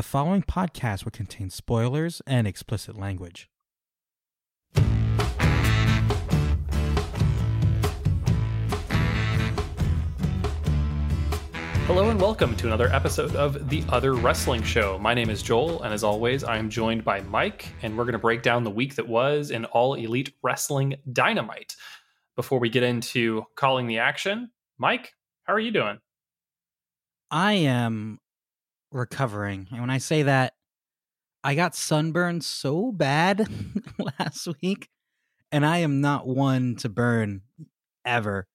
The following podcast will contain spoilers and explicit language. Hello and welcome to another episode of The Other Wrestling Show. My name is Joel, and as always, I am joined by Mike, and we're going to break down the week that was in All Elite Wrestling Dynamite. Before we get into calling the action, Mike, how are you doing? I am recovering. And when I say that, I got sunburned so bad last week, and I am not one to burn ever,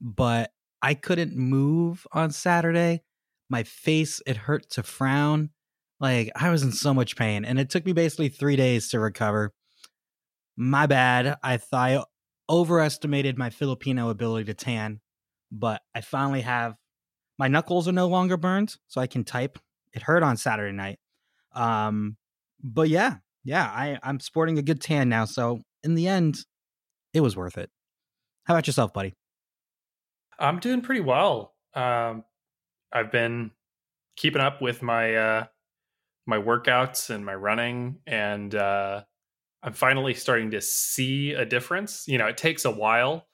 but I couldn't move on Saturday. My face, it hurt to frown. Like I was in so much pain, and it took me basically three days to recover. My bad. I thought I overestimated my Filipino ability to tan, but I finally have my knuckles are no longer burned, so I can type. It hurt on Saturday night. Um, but yeah, yeah, I, I'm sporting a good tan now. So in the end, it was worth it. How about yourself, buddy? I'm doing pretty well. Um, I've been keeping up with my uh, my workouts and my running, and uh, I'm finally starting to see a difference. You know, it takes a while,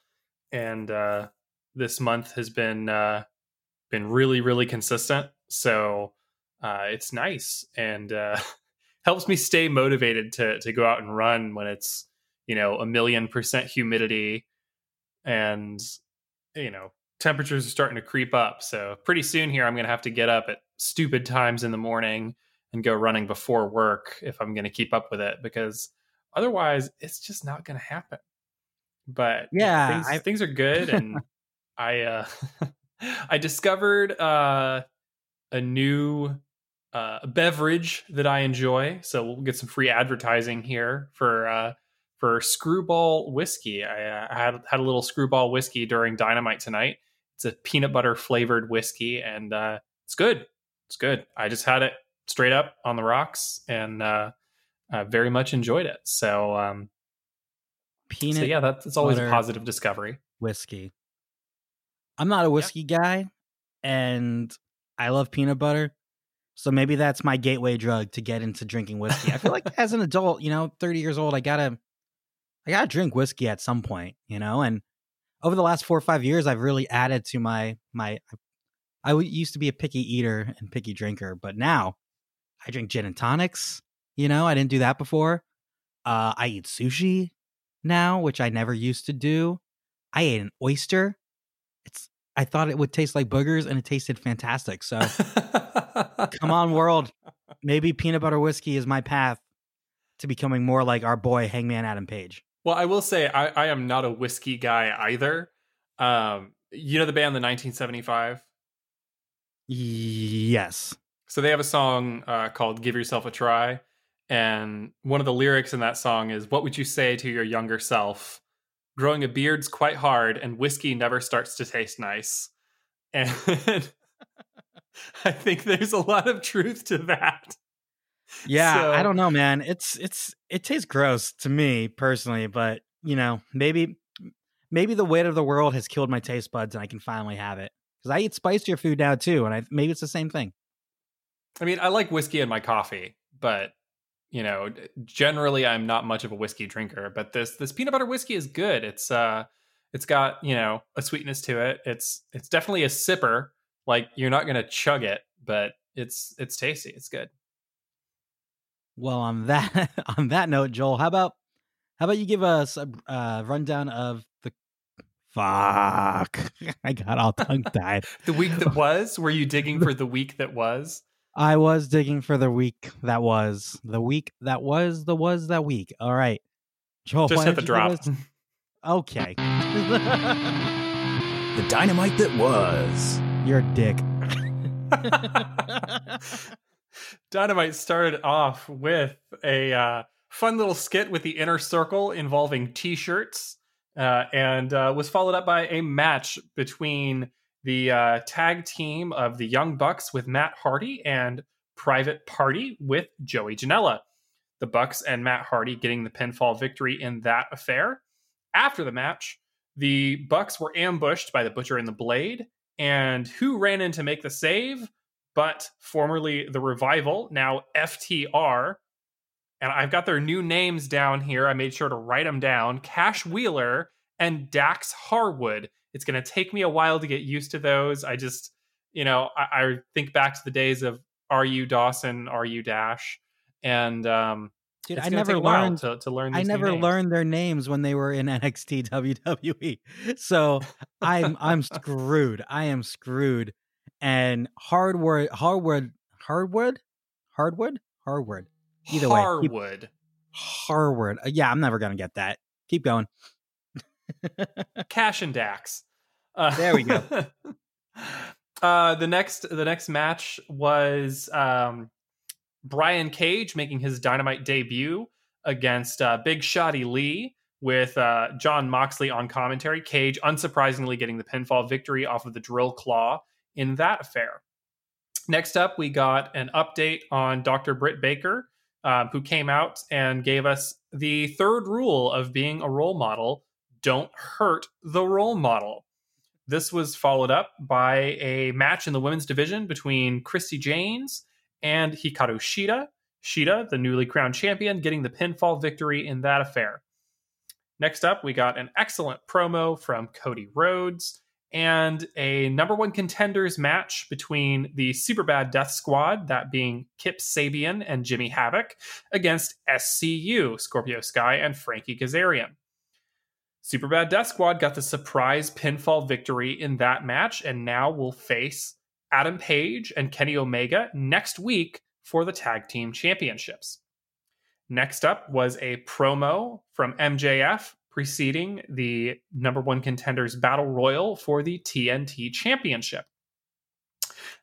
and uh, this month has been uh, been really, really consistent. So uh, it's nice and uh, helps me stay motivated to to go out and run when it's you know a million percent humidity and you know temperatures are starting to creep up. So pretty soon here, I'm going to have to get up at stupid times in the morning and go running before work if I'm going to keep up with it because otherwise it's just not going to happen. But yeah, things, I... things are good, and I uh, I discovered uh, a new uh, a beverage that I enjoy. So we'll get some free advertising here for uh, for Screwball whiskey. I uh, had had a little Screwball whiskey during Dynamite tonight. It's a peanut butter flavored whiskey, and uh, it's good. It's good. I just had it straight up on the rocks, and uh, very much enjoyed it. So, um, peanut. So yeah, that's always a positive discovery. Whiskey. I'm not a whiskey yep. guy, and I love peanut butter. So maybe that's my gateway drug to get into drinking whiskey. I feel like as an adult, you know, 30 years old, I gotta, I gotta drink whiskey at some point, you know. And over the last four or five years, I've really added to my my. I used to be a picky eater and picky drinker, but now I drink gin and tonics. You know, I didn't do that before. Uh, I eat sushi now, which I never used to do. I ate an oyster. It's I thought it would taste like boogers, and it tasted fantastic. So, come on, world. Maybe peanut butter whiskey is my path to becoming more like our boy Hangman Adam Page. Well, I will say I, I am not a whiskey guy either. Um, you know the band the 1975? Yes. So they have a song uh, called "Give Yourself a Try," and one of the lyrics in that song is, "What would you say to your younger self? Growing a beard's quite hard, and whiskey never starts to taste nice." And I think there's a lot of truth to that. Yeah, so, I don't know, man. It's it's it tastes gross to me personally, but you know, maybe maybe the weight of the world has killed my taste buds, and I can finally have it because I eat spicier food now too, and I maybe it's the same thing. I mean, I like whiskey in my coffee, but you know, generally I'm not much of a whiskey drinker. But this this peanut butter whiskey is good. It's uh, it's got you know a sweetness to it. It's it's definitely a sipper. Like you're not gonna chug it, but it's it's tasty. It's good. Well, on that on that note, Joel, how about how about you give us a uh, rundown of the fuck? I got all tongue tied. the week that was. Were you digging for the week that was? I was digging for the week that was the week that was the was that week. All right, Joel, just hit the drop. Us... Okay. the dynamite that was. Your dick. Dynamite started off with a uh, fun little skit with the inner circle involving t-shirts, uh, and uh, was followed up by a match between the uh, tag team of the Young Bucks with Matt Hardy and Private Party with Joey Janela. The Bucks and Matt Hardy getting the pinfall victory in that affair. After the match, the Bucks were ambushed by the Butcher and the Blade, and who ran in to make the save? but formerly the Revival, now FTR. And I've got their new names down here. I made sure to write them down Cash Wheeler and Dax Harwood. It's going to take me a while to get used to those. I just, you know, I, I think back to the days of Are You Dawson, Are You Dash? And, um, Dude, it's I never take a while learned. to, to learn. I never learned their names when they were in NXT WWE. So I'm I'm screwed. I am screwed. And hardwood, hardwood, hardwood, hardwood, hardwood. Either way, keep- Harwood. Harwood. Uh, Yeah, I'm never gonna get that. Keep going. Cash and Dax. Uh, There we go. uh, the next the next match was um, Brian Cage making his Dynamite debut against uh, Big Shotty Lee with uh, John Moxley on commentary. Cage, unsurprisingly, getting the pinfall victory off of the Drill Claw in that affair. Next up, we got an update on Dr. Britt Baker, uh, who came out and gave us the third rule of being a role model don't hurt the role model. This was followed up by a match in the women's division between Christi Jaynes and Hikaru Shida. Shida, the newly crowned champion, getting the pinfall victory in that affair. Next up, we got an excellent promo from Cody Rhodes and a number one contenders match between the Super Bad Death Squad, that being Kip Sabian and Jimmy Havoc, against SCU, Scorpio Sky and Frankie Kazarian. Superbad Death Squad got the surprise pinfall victory in that match and now will face Adam Page and Kenny Omega next week for the Tag Team Championships. Next up was a promo from MJF preceding the number one contenders battle royal for the TNT Championship.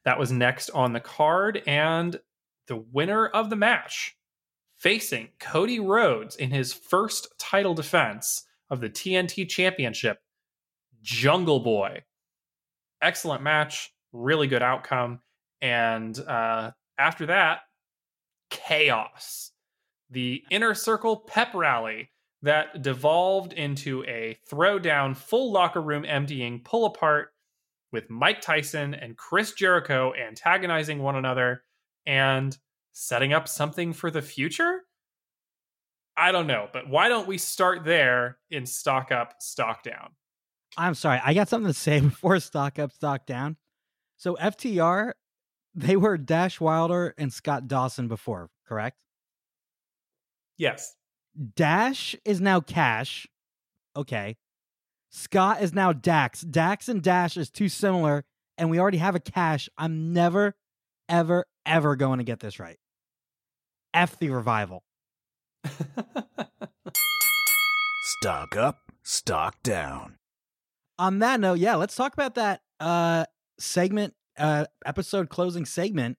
That was next on the card, and the winner of the match facing Cody Rhodes in his first title defense of the TNT Championship, Jungle Boy. Excellent match, really good outcome. And uh, after that, chaos. The inner circle pep rally that devolved into a throwdown, full locker room emptying pull apart with Mike Tyson and Chris Jericho antagonizing one another and setting up something for the future? I don't know, but why don't we start there in stock up, stock down? I'm sorry. I got something to say before stock up, stock down. So FTR, they were Dash Wilder and Scott Dawson before, correct? Yes. Dash is now Cash. Okay. Scott is now Dax. Dax and Dash is too similar, and we already have a Cash. I'm never, ever, ever going to get this right. F the revival. Stock up, stock down. On that note, yeah, let's talk about that uh segment, uh episode closing segment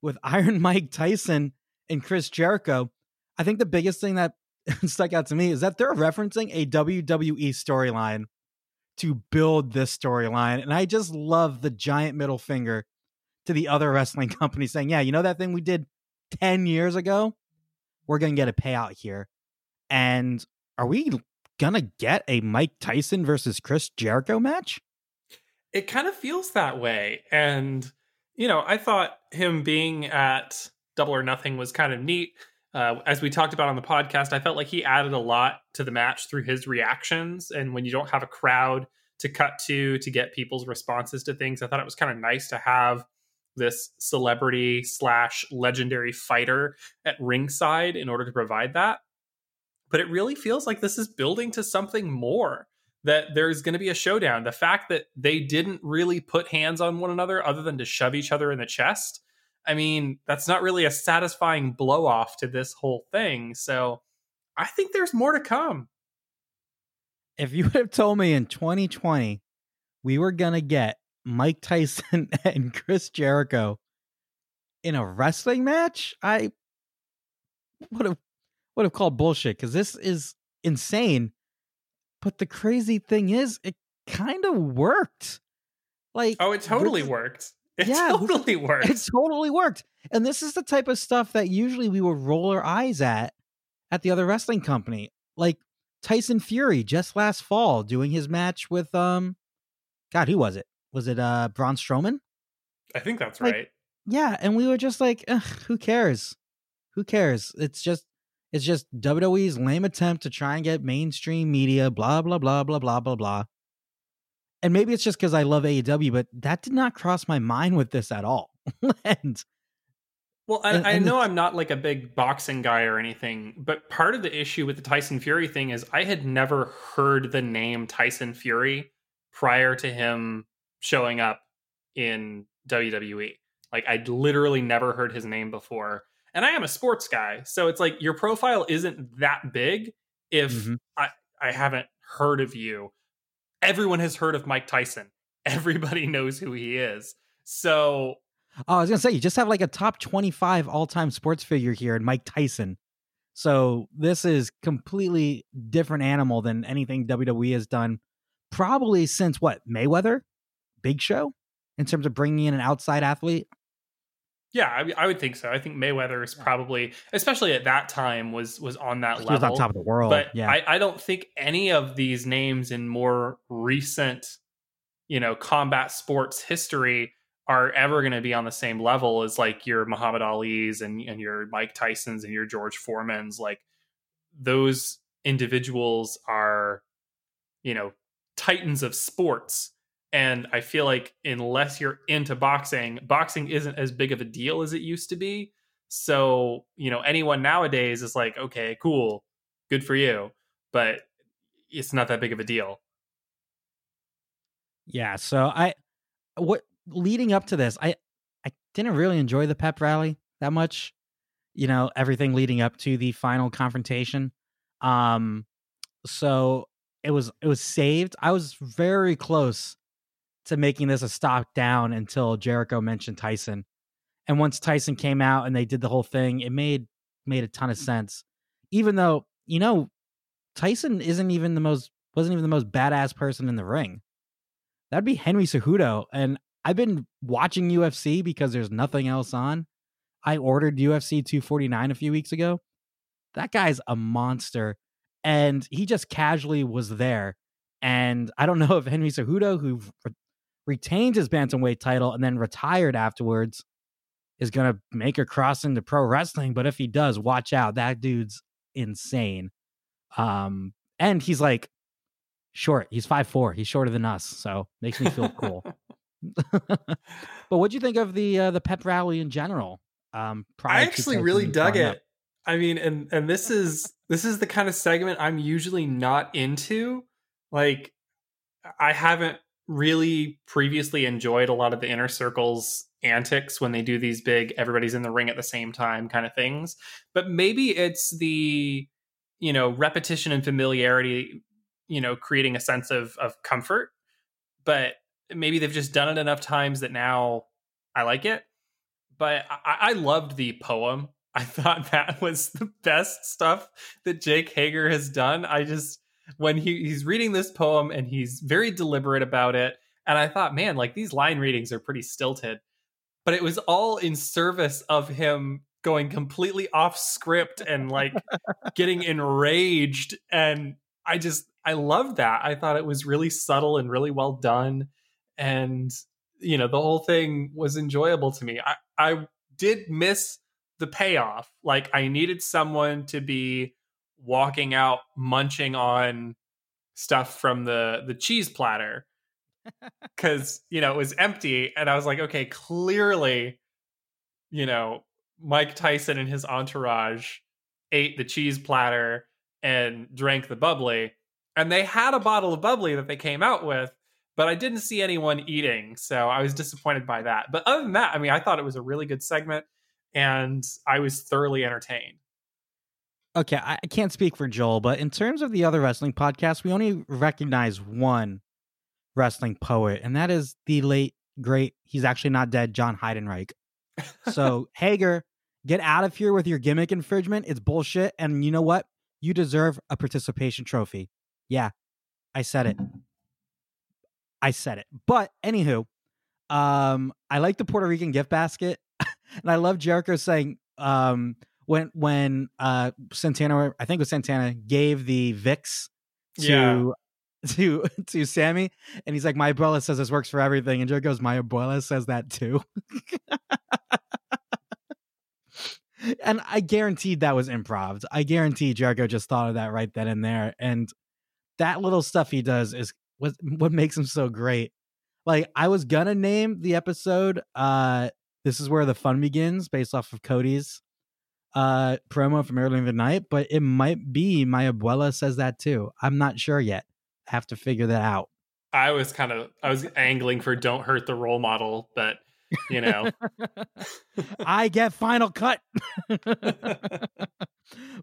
with Iron Mike Tyson and Chris Jericho. I think the biggest thing that stuck out to me is that they're referencing a WWE storyline to build this storyline. And I just love the giant middle finger to the other wrestling company saying, Yeah, you know that thing we did 10 years ago? We're going to get a payout here. And are we going to get a Mike Tyson versus Chris Jericho match? it kind of feels that way. And, you know, I thought him being at Double or Nothing was kind of neat. Uh, as we talked about on the podcast, I felt like he added a lot to the match through his reactions. And when you don't have a crowd to cut to to get people's responses to things, I thought it was kind of nice to have this celebrity slash legendary fighter at ringside in order to provide that. But it really feels like this is building to something more that there's going to be a showdown. The fact that they didn't really put hands on one another other than to shove each other in the chest, I mean, that's not really a satisfying blow off to this whole thing. So I think there's more to come. If you would have told me in 2020 we were going to get Mike Tyson and Chris Jericho in a wrestling match, I would have would have called bullshit because this is insane. But the crazy thing is, it kind of worked. Like, Oh, it totally this- worked. It Yeah, totally worked. It totally worked. And this is the type of stuff that usually we would roll our eyes at at the other wrestling company. Like Tyson Fury just last fall doing his match with um God, who was it? Was it uh Braun Strowman? I think that's like- right. Yeah, and we were just like, who cares? Who cares? It's just it's just WWE's lame attempt to try and get mainstream media, blah blah blah blah blah blah blah. And maybe it's just because I love AEW, but that did not cross my mind with this at all. and Well, I, And- I know the- I'm not like a big boxing guy or anything, but part of the issue with the Tyson Fury thing is I had never heard the name Tyson Fury prior to him showing up in WWE. Like I'd literally never heard his name before. And I am a sports guy, so it's like your profile isn't that big if Mhm. I, I haven't heard of you. Everyone has heard of Mike Tyson. Everybody knows who he is. So Oh, I was gonna say you just have like a top twenty-five all-time sports figure here in Mike Tyson. So this is completely different animal than anything WWE has done, probably since what Mayweather, Big Show, in terms of bringing in an outside athlete. Yeah, I, I would think so. I think Mayweather is probably, especially at that time, was was on that He was level. on top of the world. but yeah, I, I don't think any of these names in more recent, you know, combat sports history are ever going to be on the same level as like your Muhammad Ali's and and your Mike Tyson's and your George Foreman's. Like those individuals are, you know, titans of sports. And I feel like unless you're into boxing, boxing isn't as big of a deal as it used to be. So, you know, anyone nowadays is like, okay, cool, good for you. But it's not that big of a deal. yeah. So I, what leading up to this, I, I didn't really enjoy the pep rally that much. You know, everything leading up to the final confrontation. Um, so it was it was saved. I was very close to making this a stock down until Jericho mentioned Tyson. And once Tyson came out and they did the whole thing, it made made a ton of sense. Even though, you know, Tyson isn't even the most wasn't even the most badass person in the ring. That'd be Henry Cejudo. And I've been watching UFC because there's nothing else on. I ordered UFC 249 a few weeks ago. That guy's a monster. And he just casually was there. And I don't know if Henry Cejudo, who retained his bantamweight title and then retired afterwards, is going to make a cross into pro wrestling. But if he does, watch out. That dude's insane. Um, and he's like short. He's five four. He's shorter than us. So makes me feel cool. but what do you think of the uh, the pep rally in general? Um, I actually really dug it. up? I mean, and and this is this is the kind of segment I'm usually not into. Like, I haven't really previously enjoyed a lot of the inner circles antics when they do these big everybody's in the ring at the same time kind of things. But maybe it's the you know repetition and familiarity, you know, creating a sense of of comfort. But maybe they've just done it enough times that now I like it but I, I loved the poem. I thought that was the best stuff that Jake Hager has done. I just when he, he's reading this poem and he's very deliberate about it, and I thought, man, like these line readings are pretty stilted, but it was all in service of him going completely off script and like getting enraged. And I just I loved that. I thought it was really subtle and really well done. And you know the whole thing was enjoyable to me. I I did miss the payoff. Like I needed someone to be walking out munching on stuff from the the cheese platter cuz you know it was empty and I was like okay clearly you know Mike Tyson and his entourage ate the cheese platter and drank the bubbly and they had a bottle of bubbly that they came out with but I didn't see anyone eating, so I was disappointed by that. But other than that, I mean, I thought it was a really good segment, and I was thoroughly entertained. Okay, I, I can't speak for Joel, but in terms of the other wrestling podcasts, we only recognize one wrestling poet, and that is the late great. He's actually not dead, John Heidenreich. So Hager, get out of here with your gimmick infringement. It's bullshit, and you know what? You deserve a participation trophy. Yeah, I said it. I said it. But anywho, um, I like the Puerto Rican gift basket, and I love Jericho saying, um, when when uh Santana, I think it was Santana, gave the Vicks to Yeah. to to Sammy, and he's like, "My abuela says this works for everything," and Jericho goes, "My abuela says that too." and I guaranteed that was improv. I guarantee Jericho just thought of that right then and there, and that little stuff he does is what what makes him so great. Like I was gonna name the episode uh this is where the fun begins based off of Cody's uh promo from earlier in the night, but it might be my abuela says that too. I'm not sure yet. I have to figure that out. I was kind of I was angling for don't hurt the role model, but you know. I get final cut.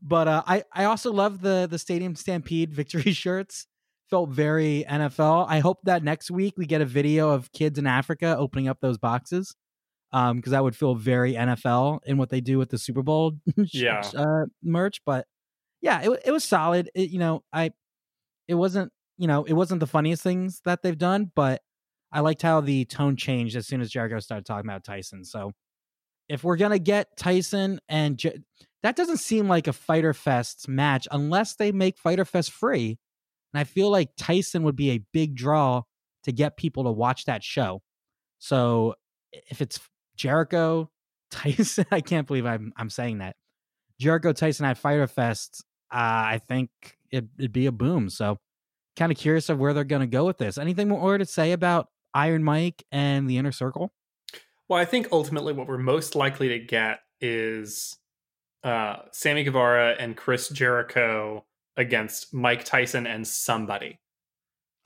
but uh, I I also love the the Stadium Stampede victory shirts. Felt very NFL. I hope that next week we get a video of kids in Africa opening up those boxes. Um, because that would feel very NFL in what they do with the Super Bowl yeah. uh, merch. But yeah, it it was solid. It, you know, I it wasn't you know it wasn't the funniest things that they've done, but I liked how the tone changed as soon as Jericho started talking about Tyson. So if we're gonna get Tyson and that doesn't seem like a Fyter Fest match unless they make Fyter Fest free, and I feel like Tyson would be a big draw to get people to watch that show. So if it's Jericho Tyson, I can't believe I'm I'm saying that Jericho Tyson at Fyter Fest, uh, I think it, it'd be a boom. So kind of curious of where they're going to go with this. Anything more to say about Iron Mike and the Inner Circle? Well, I think ultimately what we're most likely to get is uh, Sammy Guevara and Chris Jericho against Mike Tyson and somebody.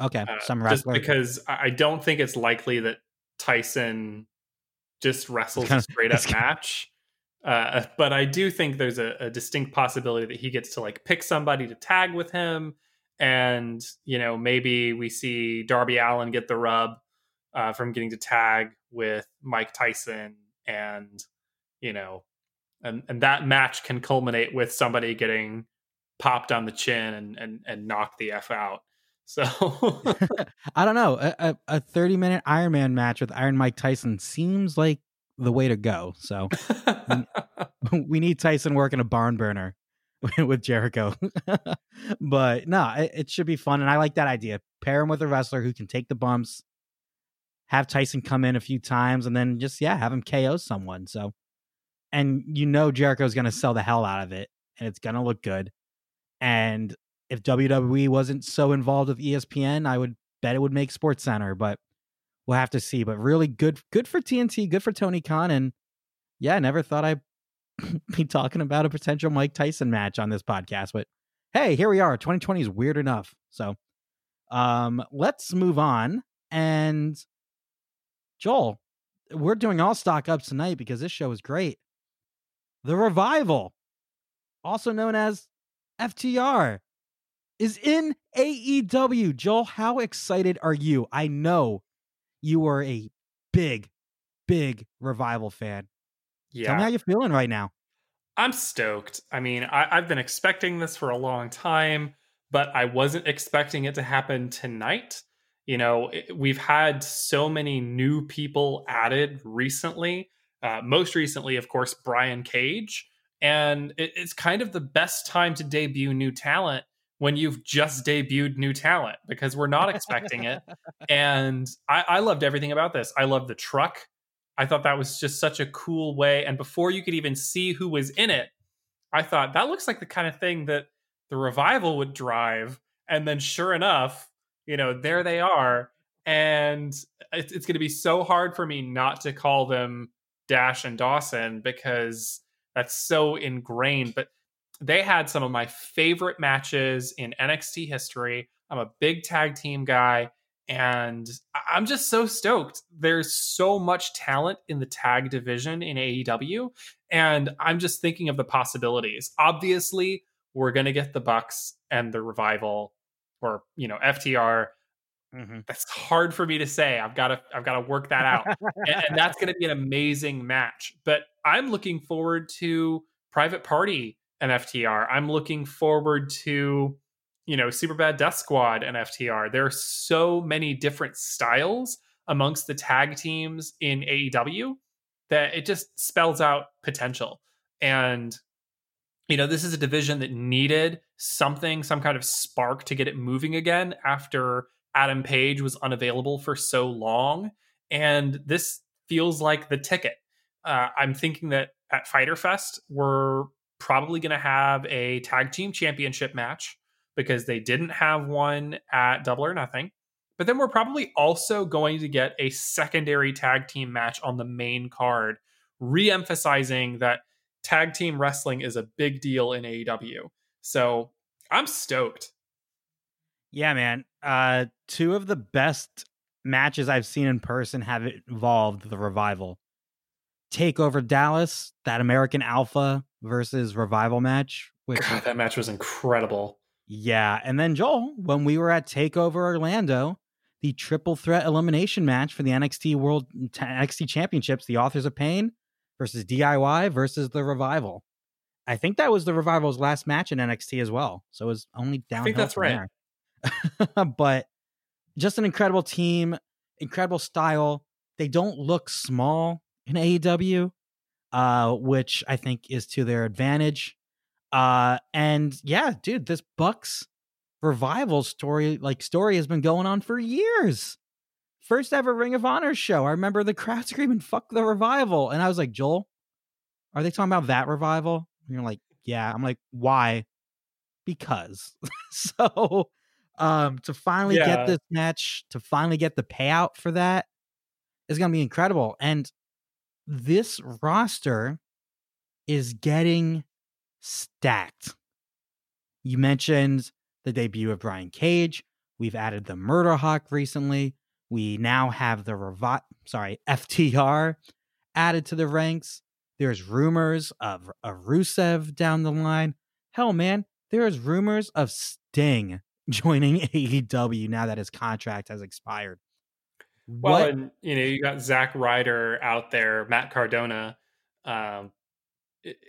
Okay, uh, some wrestler. Just because I don't think it's likely that Tyson just wrestles kind of, a straight up match. Uh, but I do think there's a, a, distinct possibility that he gets to like pick somebody to tag with him, and you know maybe we see Darby Allin get the rub uh, from getting to tag with Mike Tyson, and you know, and and that match can culminate with somebody getting popped on the chin and and and knocked the f out. So I don't know. A, a 30 minute Iron Man match with Iron Mike Tyson seems like the way to go. So we, we need Tyson working a barn burner with Jericho. but no, it, it, should be fun. And I like that idea. Pair him with a wrestler who can take the bumps, have Tyson come in a few times and then just yeah, have him KO someone. So and you know Jericho's going to sell the hell out of it and it's going to look good. And if WWE wasn't so involved with ESPN, I would bet it would make Sports Center, but we'll have to see. But really good good for TNT, good for Tony Khan and yeah, never thought I'd be talking about a potential Mike Tyson match on this podcast, but hey, here we are. 2020 is weird enough. So um let's move on and Joel, we're doing all stock ups tonight because this show is great. The Revival, also known as FTR, is in AEW. Joel, how excited are you? I know you are a big, big Revival fan. Yeah. Tell me how you're feeling right now. I'm stoked. I mean, I, have been expecting this for a long time, but I wasn't expecting it to happen tonight you know we've had so many new people added recently uh, most recently of course brian cage and it, it's kind of the best time to debut new talent when you've just debuted new talent because we're not expecting it. And I, I loved everything about this. I loved the truck. I thought that was just such a cool way. And before you could even see who was in it i thought that looks like the kind of thing that the revival would drive. And then sure enough you know, there they are. And it's, it's going to be so hard for me not to call them Dash and Dawson because that's so ingrained. But they had some of my favorite matches in NXT history. I'm a big tag team guy and I'm just so stoked. There's so much talent in the tag division in AEW and I'm just thinking of the possibilities. Obviously, we're going to get the Bucks and the Revival or you know FTR. Mm-hmm. That's hard for me to say. I've got to I've got to work that out, and, and that's going to be an amazing match. But I'm looking forward to Private Party and FTR. I'm looking forward to you know Super Bad Death Squad and FTR. There are so many different styles amongst the tag teams in AEW that it just spells out potential. And you know, this is a division that needed something, some kind of spark to get it moving again after Adam Page was unavailable for so long. And this feels like the ticket. Uh, I'm thinking that at Fyter Fest, we're probably going to have a tag team championship match because they didn't have one at Double or Nothing. But then we're probably also going to get a secondary tag team match on the main card, re emphasizing that tag team wrestling is a big deal in AEW. So I'm stoked. Yeah, man. Uh, two of the best matches I've seen in person have involved the revival. Takeover Dallas, that American Alpha versus Revival match. Which, God, that match was incredible. Yeah. And then, Joel, when we were at Takeover Orlando, the triple threat elimination match for the NXT World NXT Championships, the Authors of Pain versus DIY versus the Revival. I think that was the Revival's last match in NXT as well. So it was only down. I think that's right. but just an incredible team, incredible style. They don't look small in AEW, uh, which I think is to their advantage. Uh, and yeah, dude, this Bucks revival story, like story, has been going on for years. First ever Ring of Honor show. I remember the crowd screaming "fuck the revival," and I was like, Joel, are they talking about that revival? And you're like, yeah. I'm like, why? Because. so, um, to finally yeah. get this match, to finally get the payout for that, is going to be incredible. And this roster is getting stacked. You mentioned the debut of Brian Cage. We've added the Murder Hawk recently. We now have the Revi- sorry, FTR added to the ranks. There's rumors of a Rusev down the line. Hell, man, there's rumors of Sting joining AEW now that his contract has expired. Well, what? and you know, you got Zack Ryder out there, Matt Cardona, um,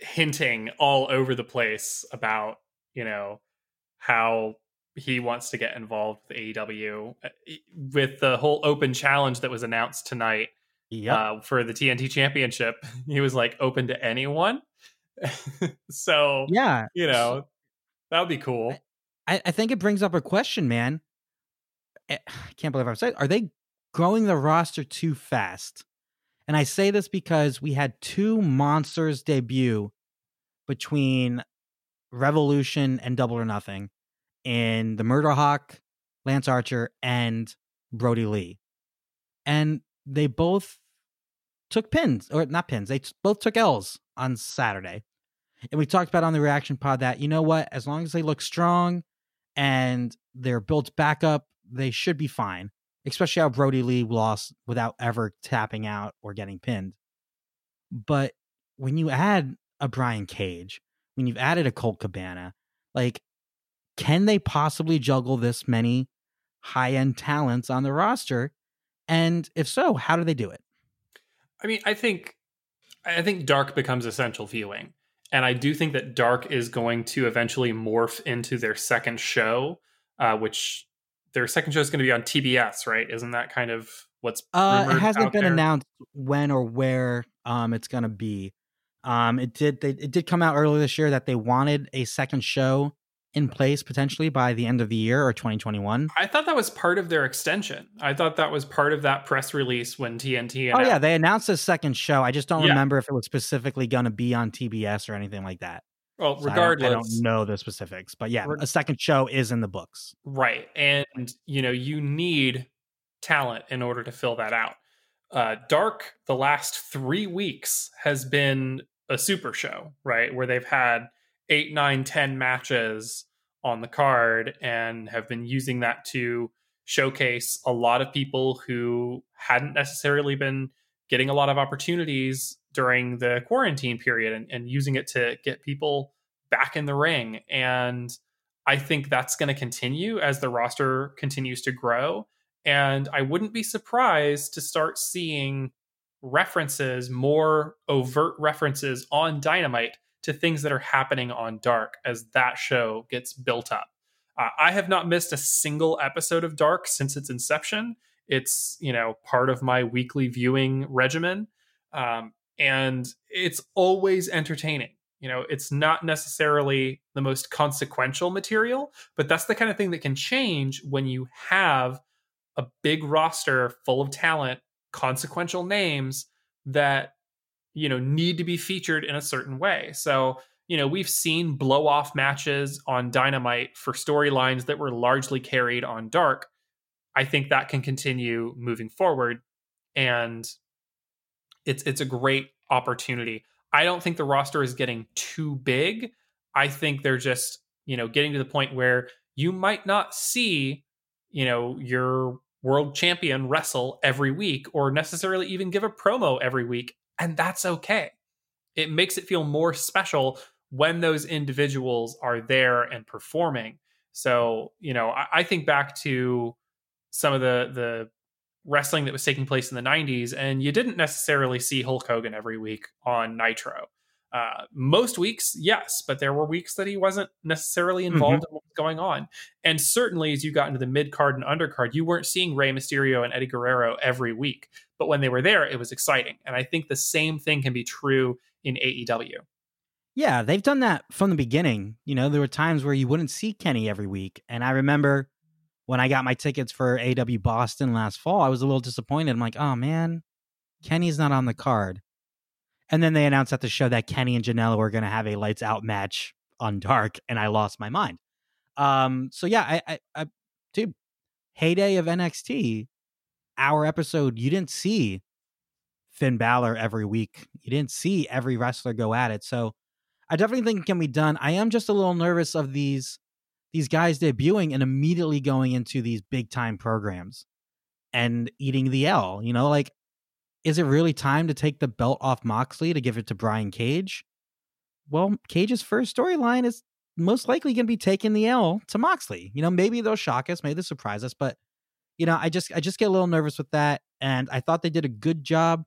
hinting all over the place about you know how he wants to get involved with AEW uh, with the whole open challenge that was announced tonight yep. uh, for the TNT Championship. He was like open to anyone. so yeah, you know that would be cool. I, I think it brings up a question, man. Eh, I can't believe I'm saying. Are they growing the roster too fast? And I say this because we had two monsters debut between Revolution and Double or Nothing in the Murder Hawk, Lance Archer, and Brodie Lee. And they both took pins, or not pins, they t- both took L's on Saturday. And we talked about on the reaction pod that, you know what, as long as they look strong and they're built back up, they should be fine especially how Brodie Lee lost without ever tapping out or getting pinned. But when you add a Brian Cage, when you've added a Colt Cabana, like, can they possibly juggle this many high end talents on the roster? And if so, how do they do it? I mean, I think I think Dark becomes essential viewing. And I do think that Dark is going to eventually morph into their second show, uh, which their second show is going to be on TBS, right? Isn't that kind of what's uh, it hasn't been there? announced when or where um it's going to be. Um, it did they it did come out earlier this year that they wanted a second show in place potentially by the end of the year or 2021. I thought that was part of their extension. I thought that was part of that press release when TNT. Announced. Oh yeah, they announced a second show. I just don't yeah. remember if it was specifically going to be on TBS or anything like that. Well, so regardless, I don't, I don't, know the specifics, but yeah, a second show is in the books. Right, and you know you need talent in order to fill that out. Uh, Dark, the last three weeks has been a super show, right, where they've had eight, nine, ten matches on the card and have been using that to showcase a lot of people who hadn't necessarily been getting a lot of opportunities during the quarantine period and, and using it to get people back in the ring. And I think that's going to continue as the roster continues to grow. And I wouldn't be surprised to start seeing references, more overt references on Dynamite to things that are happening on Dark as that show gets built up. Uh, I have not missed a single episode of Dark since its inception. It's, you know, part of my weekly viewing regimen. Um, and it's always entertaining. You know, it's not necessarily the most consequential material, but that's the kind of thing that can change when you have a big roster full of talent, consequential names that you know need to be featured in a certain way. So, you know, we've seen blow off matches on Dynamite for storylines that were largely carried on Dark. I think that can continue moving forward and it's it's a great opportunity. I don't think the roster is getting too big. I think they're just, you know, getting to the point where you might not see, you know, your world champion wrestle every week or necessarily even give a promo every week. And that's okay. It makes it feel more special when those individuals are there and performing. So, you know, I, I think back to some of the the wrestling that was taking place in the 90s, and you didn't necessarily see Hulk Hogan every week on Nitro. Uh, most weeks, yes, but there were weeks that he wasn't necessarily involved mm-hmm. in what was going on. And certainly, as you got into the mid card and undercard, you weren't seeing Rey Mysterio and Eddie Guerrero every week. But when they were there, it was exciting. And I think the same thing can be true in AEW. Yeah, they've done that from the beginning. You know, there were times where you wouldn't see Kenny every week. And I remember when I got my tickets for AW Boston last fall, I was a little disappointed. I'm like, oh man, Kenny's not on the card. And then they announced at the show that Kenny and Janela were going to have a lights out match on Dark, and I lost my mind. Um, so yeah, I, I, I, dude, heyday of NXT, our episode, you didn't see Finn Balor every week. You didn't see every wrestler go at it. So I definitely think it can be done. I am just a little nervous of these these guys debuting and immediately going into these big time programs and eating the L. You know, like, is it really time to take the belt off Moxley to give it to Brian Cage? Well, Cage's first storyline is most likely going to be taking the L to Moxley. You know, maybe they'll shock us, maybe they'll surprise us, but you know, I just I just get a little nervous with that, and I thought they did a good job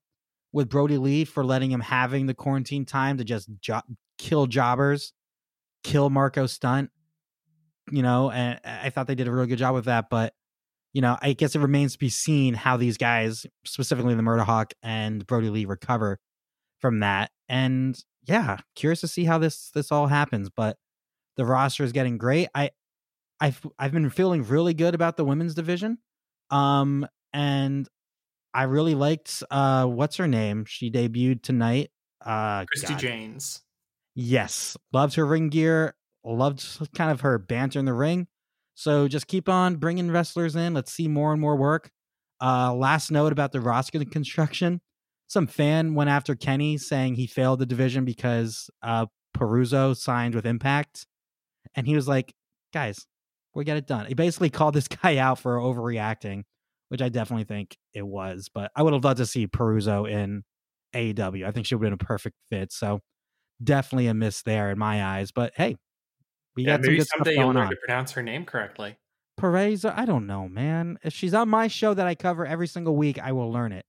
with Brodie Lee for letting him having the quarantine time to just jo- kill jobbers, kill Marco Stunt you know, and I thought they did a really good job with that. But you know, I guess it remains to be seen how these guys, specifically the Murderhawk and Brodie Lee, recover from that. And yeah, curious to see how this this all happens. But the roster is getting great. I I've I've been feeling really good about the women's division. Um and I really liked uh what's her name? She debuted tonight. Uh Christi God. Jaynes. Yes. Loves her ring gear loved kind of her banter in the ring. So just keep on bringing wrestlers in. Let's see more and more work. Uh, last note about the roster construction. Some fan went after Kenny saying he failed the division because uh, Purrazzo signed with Impact. And he was like, guys, we got it done. He basically called this guy out for overreacting, which I definitely think it was. But I would have loved to see Purrazzo in AEW. I think she would have been a perfect fit. So definitely a miss there in my eyes. But hey, we yeah, got maybe some good someday you'll learn on. to pronounce her name correctly. Perez, I don't know, man. If she's on my show that I cover every single week, I will learn it.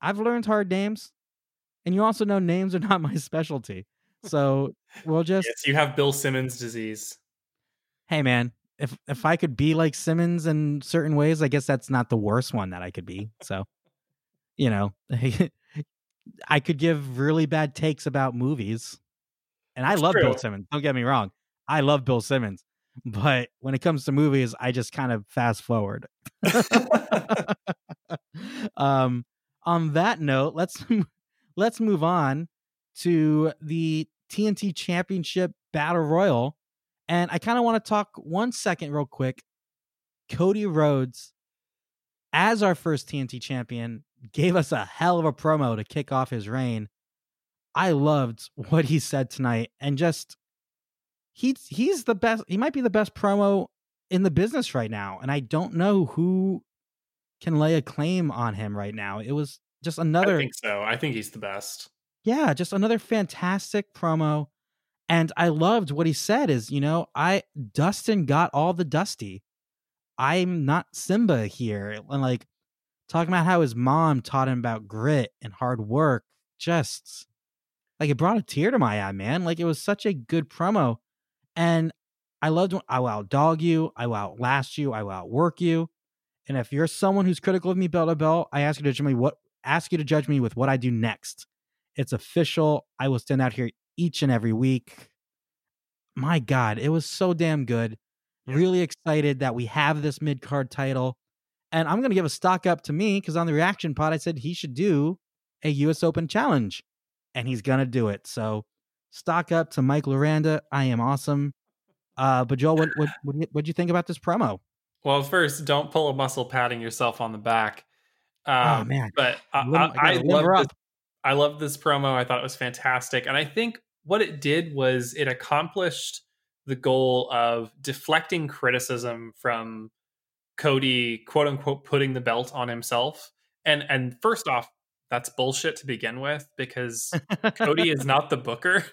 I've learned hard names, and you also know names are not my specialty. So we'll just yes, you have Bill Simmons disease. Hey, man, if if I could be like Simmons in certain ways, I guess that's not the worst one that I could be. So, you know, I could give really bad takes about movies, and I love true. Bill Simmons. Don't get me wrong. I love Bill Simmons, but when it comes to movies, I just kind of fast forward. um, on that note, let's let's move on to the TNT Championship Battle Royal, and I kind of want to talk one second, real quick. Cody Rhodes, as our first TNT champion, gave us a hell of a promo to kick off his reign. I loved what he said tonight, and just he's he's the best. He might be the best promo in the business right now, and I don't know who can lay a claim on him right now. It was just another. I think so. I think he's the best. Yeah, just another fantastic promo. And I loved what he said is, you know, I Dustin got all the dusty. I'm not Simba here. And like talking about how his mom taught him about grit and hard work. Just like it brought a tear to my eye, man. Like it was such a good promo. And I loved when I will outdog you, I will outlast you, I will outwork you. And if you're someone who's critical of me bell to bell, I ask you to judge me what ask you to judge me with what I do next. It's official. I will stand out here each and every week. My God, it was so damn good. Yeah. Really excited that we have this mid card title. And I'm going to give a stock up to me because on the reaction pod, I said he should do a US Open challenge, and he's going to do it. So, stock up to Mike Loranda. I am awesome. Uh, but Joel, what what what what'd you think about this promo? Well, first, don't pull a muscle patting yourself on the back. Um, Oh, man. But I, I, I I love this. I love this promo. I thought it was fantastic, and I think what it did was it accomplished the goal of deflecting criticism from Cody, quote unquote, putting the belt on himself. And and first off, that's bullshit to begin with because Cody is not the booker.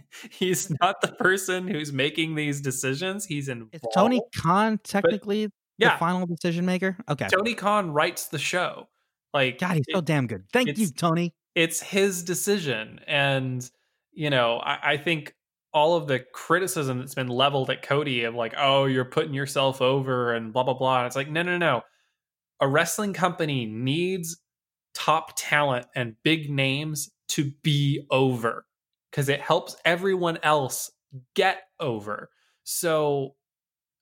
He's not the person who's making these decisions. He's involved. Is Tony Khan technically yeah, the final decision maker? Okay. Tony Khan writes the show. Like God, he's so damn good. Thank you, Tony. it's his decision. And, you know, I, I think all of the criticism that's been leveled at Cody of like, oh, you're putting yourself over and blah, blah, blah. And it's like, no, no, no. A wrestling company needs top talent and big names to be over because it helps everyone else get over. So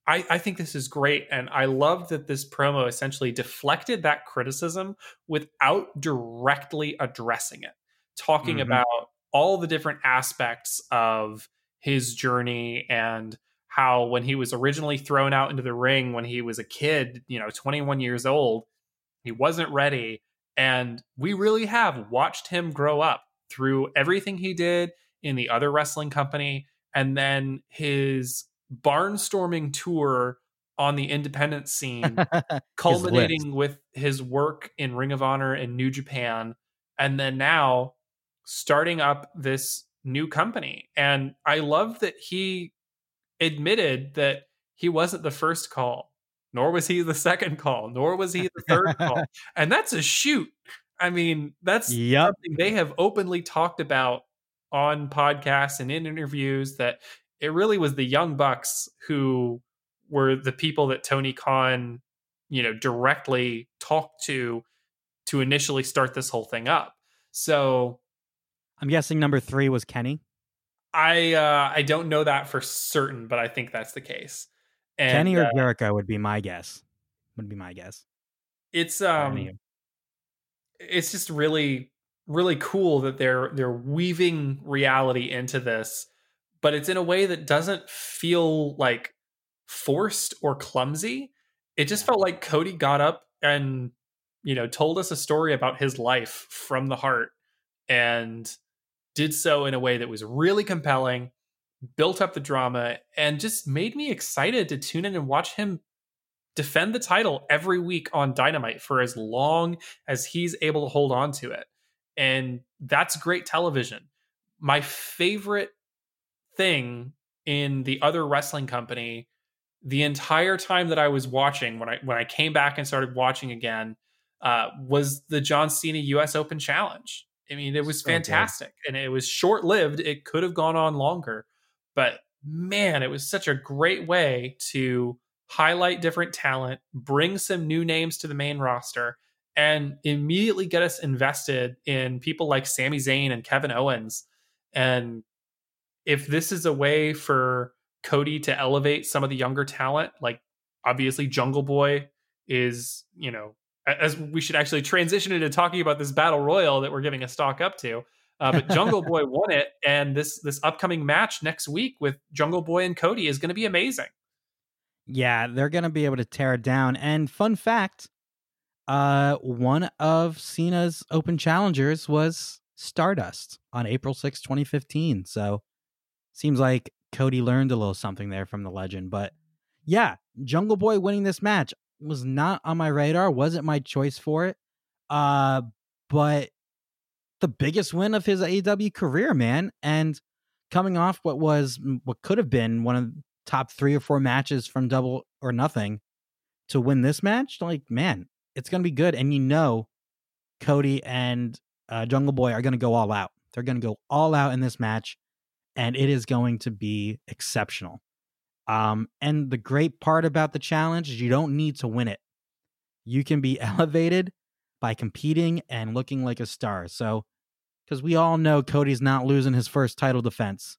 I, I think this is great. And I love that this promo essentially deflected that criticism without directly addressing it, talking Mhm. about all the different aspects of his journey and how when he was originally thrown out into the ring when he was a kid, you know, 21 years old, he wasn't ready. And we really have watched him grow up through everything he did in the other wrestling company and then his barnstorming tour on the independent scene culminating with his work in Ring of Honor and New Japan, and then now starting up this new company. And I love that he admitted that he wasn't the first call, nor was he the second call, nor was he the third call. And that's a shoot. I mean, that's Yep. something they have openly talked about on podcasts and in interviews that it really was the young bucks who were the people that Tony Khan, you know, directly talked to to initially start this whole thing up. So I'm guessing number three was Kenny. I uh I don't know that for certain, but I think that's the case. And Kenny or uh, Jericho would be my guess. Would be my guess. it's um it's just really really cool that they're they're weaving reality into this but it's in a way that doesn't feel like forced or clumsy. It just felt like cody got up and you know told us a story about his life from the heart and did so in a way that was really compelling built up the drama and just made me excited to tune in and watch him defend the title every week on dynamite for as long as he's able to hold on to it. And that's great television. My favorite thing in the other wrestling company the entire time that I was watching when I when I came back and started watching again uh, was the John Cena US Open Challenge. I mean, it was fantastic and it was short lived. It could have gone on longer, but man, it was such a great way to highlight different talent, bring some new names to the main roster, and immediately get us invested in people like Sami Zayn and Kevin Owens. And if this is a way for Cody to elevate some of the younger talent, like obviously Jungle Boy is, you know, as we should actually transition into talking about this battle royal that we're giving a stock up to. Uh, but Jungle Boy won it, and this this upcoming match next week with Jungle Boy and Cody is going to be amazing. Yeah, they're gonna be able to tear it down. And fun fact, uh, one of Cena's open challengers was Stardust on April 6, 2015. So seems like Cody learned a little something there from the legend. But yeah, Jungle Boy winning this match was not on my radar, wasn't my choice for it. Uh, but the biggest win of his AEW career, man. And coming off what was what could have been one of top three or four matches from double or nothing to win this match, like, man, it's gonna be good. And you know Cody and uh, Jungle Boy are gonna go all out. They're gonna go all out in this match, and it is going to be exceptional. Um, and the great part about the challenge is you don't need to win it. You can be elevated by competing and looking like a star. So because we all know Cody's not losing his first title defense.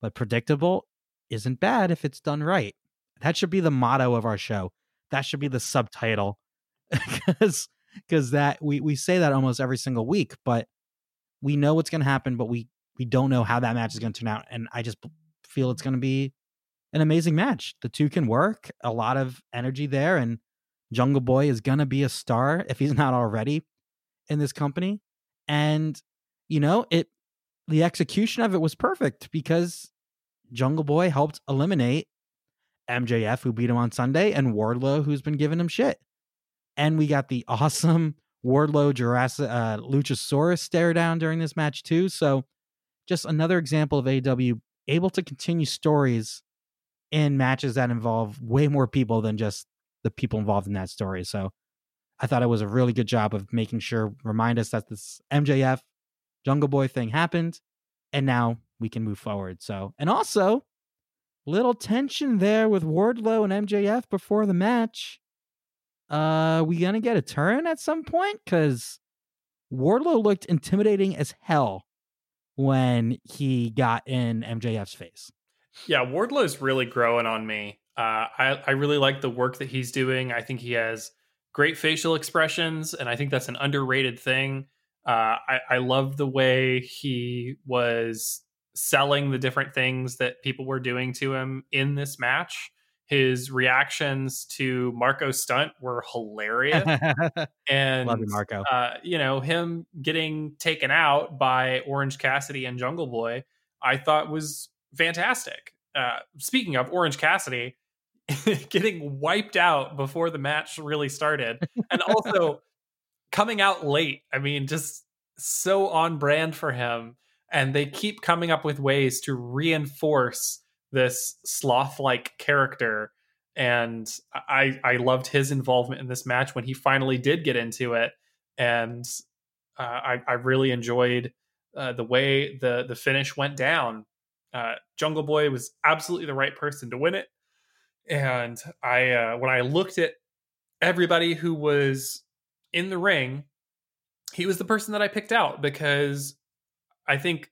But predictable isn't bad if it's done right. That should be the motto of our show. That should be the subtitle. Because because that we, we say that almost every single week, but we know what's gonna happen, but we we don't know how that match is gonna turn out. And I just feel it's gonna be an amazing match. The two can work, a lot of energy there, and Jungle Boy is gonna be a star if he's not already in this company. And you know, it the execution of it was perfect because Jungle Boy helped eliminate MJF, who beat him on Sunday, and Wardlow, who's been giving him shit. And we got the awesome Wardlow Jurassic uh, Luchasaurus stare down during this match too. So, just another example of AW able to continue stories in matches that involve way more people than just the people involved in that story. So, I thought it was a really good job of making sure remind us that this MJF Jungle Boy thing happened, and now we can move forward. So, and also little tension there with Wardlow and MJF before the match. Uh, we gonna get a turn at some point? Because Wardlow looked intimidating as hell when he got in MJF's face. Yeah, Wardlow's really growing on me. Uh, I I really like the work that he's doing. I think he has great facial expressions, and I think that's an underrated thing. Uh, I, I love the way he was selling the different things that people were doing to him in this match. His reactions to Marco's stunt were hilarious. and Love you, Marco. Uh, you know, him getting taken out by Orange Cassidy and Jungle Boy, I thought was fantastic. Uh, speaking of Orange Cassidy, getting wiped out before the match really started, and also coming out late. I mean, just so on brand for him and they keep coming up with ways to reinforce this sloth-like character. And I I loved his involvement in this match when he finally did get into it, and uh, I I really enjoyed uh, the way the the finish went down. Uh, Jungle Boy was absolutely the right person to win it, and I uh, when I looked at everybody who was in the ring, he was the person that I picked out because I think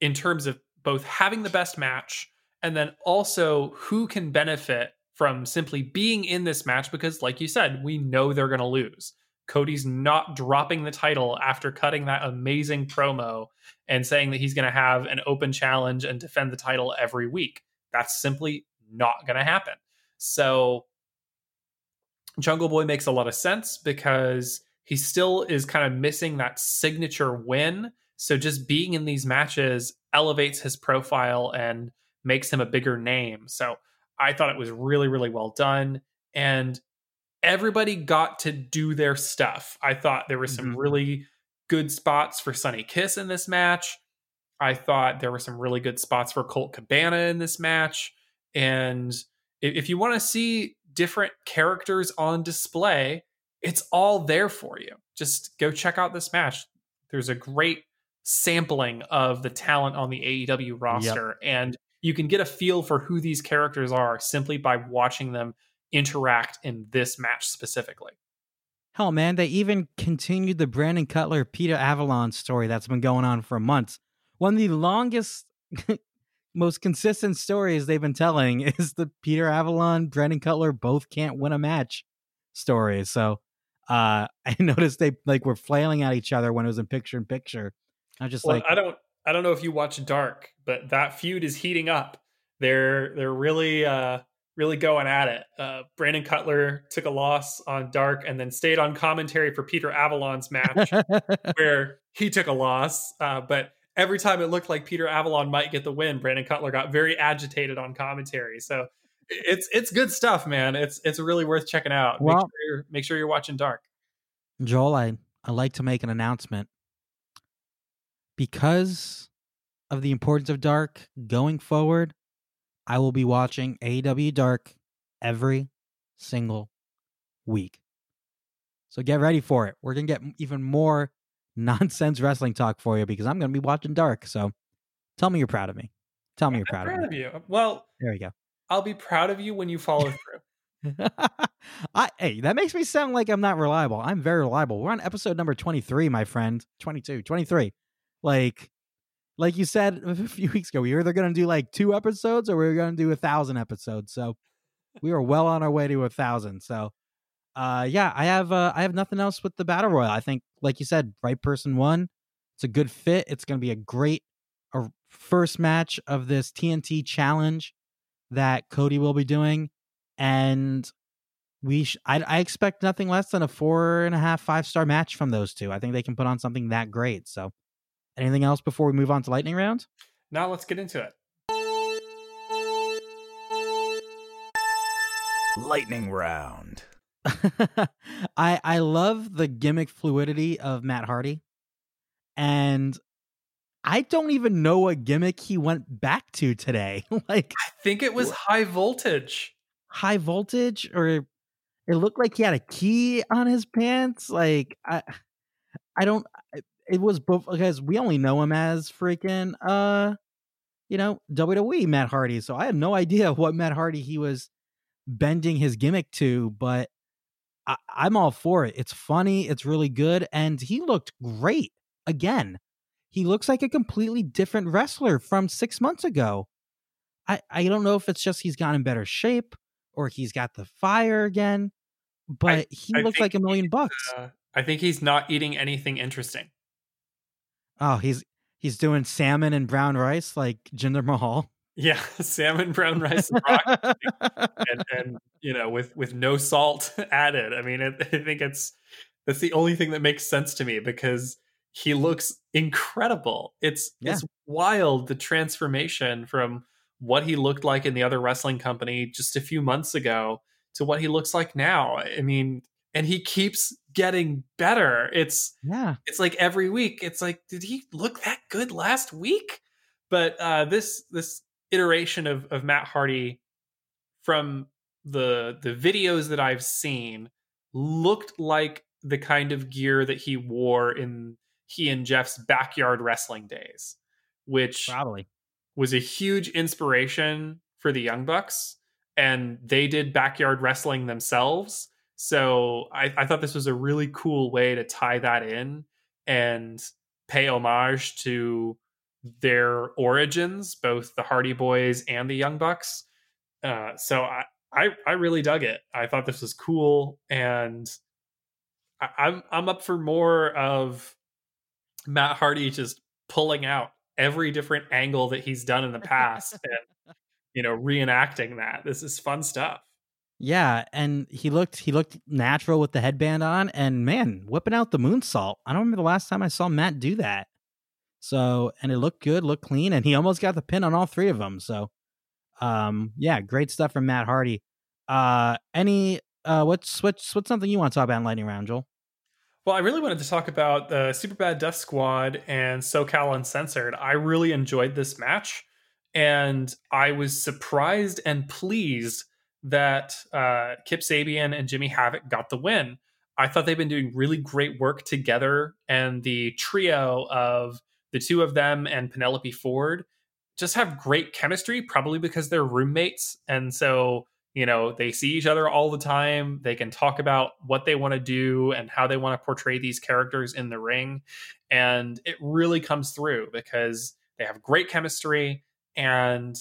in terms of both having the best match and then also who can benefit from simply being in this match because like you said we know they're going to lose. Cody's not dropping the title after cutting that amazing promo and saying that he's going to have an open challenge and defend the title every week. That's simply not going to happen. So jungle boy makes a lot of sense because he still is kind of missing that signature win so just being in these matches elevates his profile and makes him a bigger name. So I thought it was really, really well done. And everybody got to do their stuff. I thought there were some mm-hmm. really good spots for Sonny Kiss in this match. I thought there were some really good spots for Colt Cabana in this match. And if you want to see different characters on display, it's all there for you. Just go check out this match. There's a great sampling of the talent on the AEW roster. Yep. And you can get a feel for who these characters are simply by watching them interact in this match specifically. Hell, man, they even continued the Brandon Cutler Peter Avalon story that's been going on for months. One of the longest, most consistent stories they've been telling is the Peter Avalon, Brandon Cutler both can't win a match story. So uh, I noticed they like were flailing at each other when it was in picture in picture. I just well, like I don't I don't know if you watch Dark, but that feud is heating up. They're they're really uh really going at it. Uh, Brandon Cutler took a loss on Dark and then stayed on commentary for Peter Avalon's match, where he took a loss. Uh, but every time it looked like Peter Avalon might get the win, Brandon Cutler got very agitated on commentary. So it's it's good stuff, man. It's it's really worth checking out. Well, make sure you're, make sure you're watching Dark. Joel, I I like to make an announcement because of the importance of Dark going forward, I will be watching AEW Dark every single week. So get ready for it. We're going to get even more nonsense wrestling talk for you because I'm going to be watching Dark. So tell me you're proud of me. Tell me you're proud, proud of, me. of you. Well, there you go. I'll be proud of you when you follow through. I hey, that makes me sound like I'm not reliable. I'm very reliable. We're on episode number 23, my friend. 22, 23. Like like you said a few weeks ago, we were either going to do like two episodes or we are going to do a thousand episodes. So we were well on our way to a thousand. So uh yeah, I have uh I have nothing else with the battle royal. I think like you said, right person won. It's a good fit. It's going to be a great a first match of this TNT challenge that Cody will be doing, and we sh- I, I expect nothing less than a four and a half five star match from those two. I think they can put on something that great. So, anything else before we move on to lightning round? Now let's get into it. Lightning round. I I love the gimmick fluidity of Matt Hardy, and I don't even know what gimmick he went back to today. like I think it was high voltage. High voltage or it looked like he had a key on his pants. Like I I don't it was because we only know him as freaking uh you know, WWE Matt Hardy. So I had no idea what Matt Hardy he was bending his gimmick to, but I, I'm all for it. It's funny, it's really good, and he looked great again he looks like a completely different wrestler from six months ago. I, I don't know if it's just he's gotten in better shape or he's got the fire again, but I, he I looks like a million bucks. Uh, I think he's not eating anything interesting. Oh, he's he's doing salmon and brown rice like Jinder Mahal. Yeah, salmon, brown rice, and, and, and you know, with with no salt added. I mean, it, I think it's that's the only thing that makes sense to me because he looks incredible. It's yeah. it's wild the transformation from what he looked like in the other wrestling company just a few months ago to what he looks like now. I mean, and he keeps getting better. It's yeah. It's like every week. It's like, did he look that good last week? But uh, this this iteration of of Matt Hardy from the the videos that I've seen looked like the kind of gear that he wore in he and Jeff's backyard wrestling days, which probably was a huge inspiration for the Young Bucks. And they did backyard wrestling themselves. So I, I thought this was a really cool way to tie that in and pay homage to their origins, both the Hardy Boys and the Young Bucks. Uh, so I, I, I really dug it. I thought this was cool, and I, I'm I'm up for more of Matt Hardy just pulling out every different angle that he's done in the past and you know reenacting that. This is fun stuff. Yeah, and he looked he looked natural with the headband on, and man, whipping out the moonsault. I don't remember the last time I saw Matt do that. So, and it looked good, looked clean, and he almost got the pin on all three of them. So, um, yeah, great stuff from Matt Hardy. Uh, any uh, what's what's what's something you want to talk about in lightning round, Joel? Well, I really wanted to talk about the Super Bad Death Squad and SoCal Uncensored. I really enjoyed this match, and I was surprised and pleased that uh, Kip Sabian and Jimmy Havoc got the win. I thought they've been doing really great work together, and the trio of the two of them and Penelope Ford just have great chemistry, probably because they're roommates. And so you know they see each other all the time they can talk about what they want to do and how they want to portray these characters in the ring and it really comes through because they have great chemistry and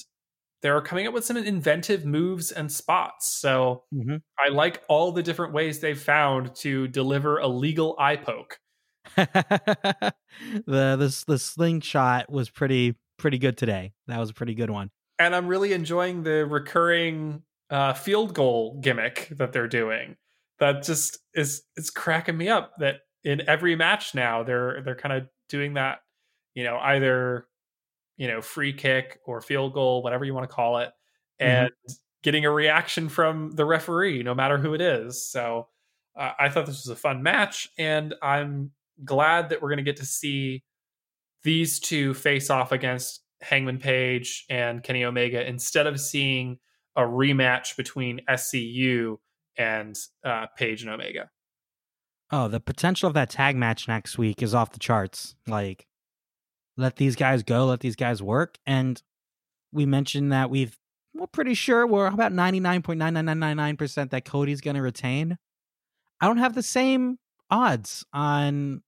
they're coming up with some inventive moves and spots so mm-hmm. i like all the different ways they've found to deliver a legal eye poke the this the slingshot was pretty pretty good today that was a pretty good one and i'm really enjoying the recurring uh, field goal gimmick that they're doing. That just is it's cracking me up that in every match now they're they're kind of doing that, you know, either you know free kick or field goal, whatever you want to call it, mm-hmm. and mm-hmm. getting a reaction from the referee, no matter who it is. So uh, I thought this was a fun match, and I'm glad that we're going to get to see these two face off against Hangman Page and Kenny Omega instead of seeing a rematch between SCU and uh, Page and Omega. Oh, the potential of that tag match next week is off the charts. Like, let these guys go, let these guys work. And we mentioned that we've we're pretty sure we're about 99.99999% that Cody's going to retain. I don't have the same odds on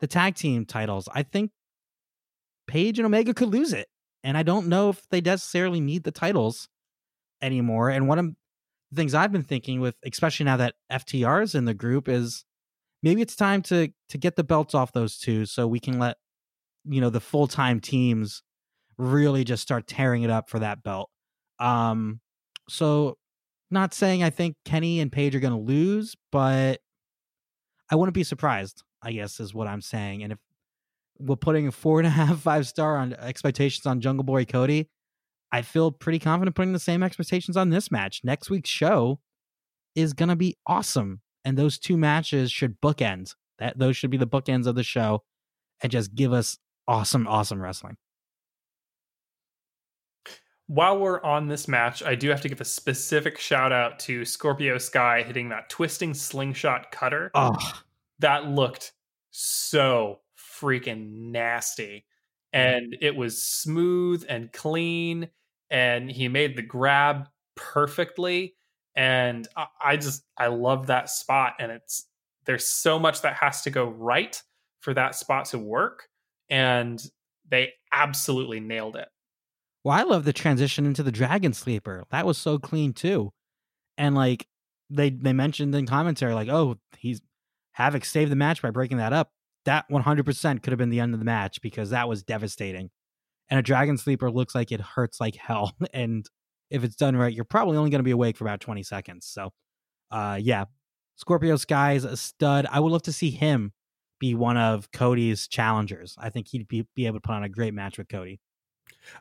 the tag team titles. I think Page and Omega could lose it. And I don't know if they necessarily need the titles anymore. And one of the things I've been thinking with, especially now that FTR is in the group, is maybe it's time to to get the belts off those two so we can let you know the full time teams really just start tearing it up for that belt. Um, so not saying I think Kenny and Page are going to lose, but I wouldn't be surprised. I guess is what I'm saying. And if we're putting a four and a half, five star on expectations on Jungle Boy Cody, I feel pretty confident putting the same expectations on this match. Next week's show is going to be awesome. And those two matches should bookend. That those should be the bookends of the show and just give us awesome, awesome wrestling. While we're on this match, I do have to give a specific shout out to Scorpio Sky hitting that twisting slingshot cutter. Oh, That looked so freaking nasty. And it was smooth and clean. And he made the grab perfectly. And I, I just, I love that spot. And it's, there's so much that has to go right for that spot to work. And they absolutely nailed it. Well, I love the transition into the Dragon Sleeper. That was so clean too. And like they they mentioned in commentary, like, oh, he's Havoc saved the match by breaking that up. That 100% could have been the end of the match because that was devastating. And a Dragon Sleeper looks like it hurts like hell. And if it's done right, you're probably only going to be awake for about 20 seconds. So, uh, yeah, Scorpio Sky is a stud. I would love to see him be one of Cody's challengers. I think he'd be, be able to put on a great match with Cody.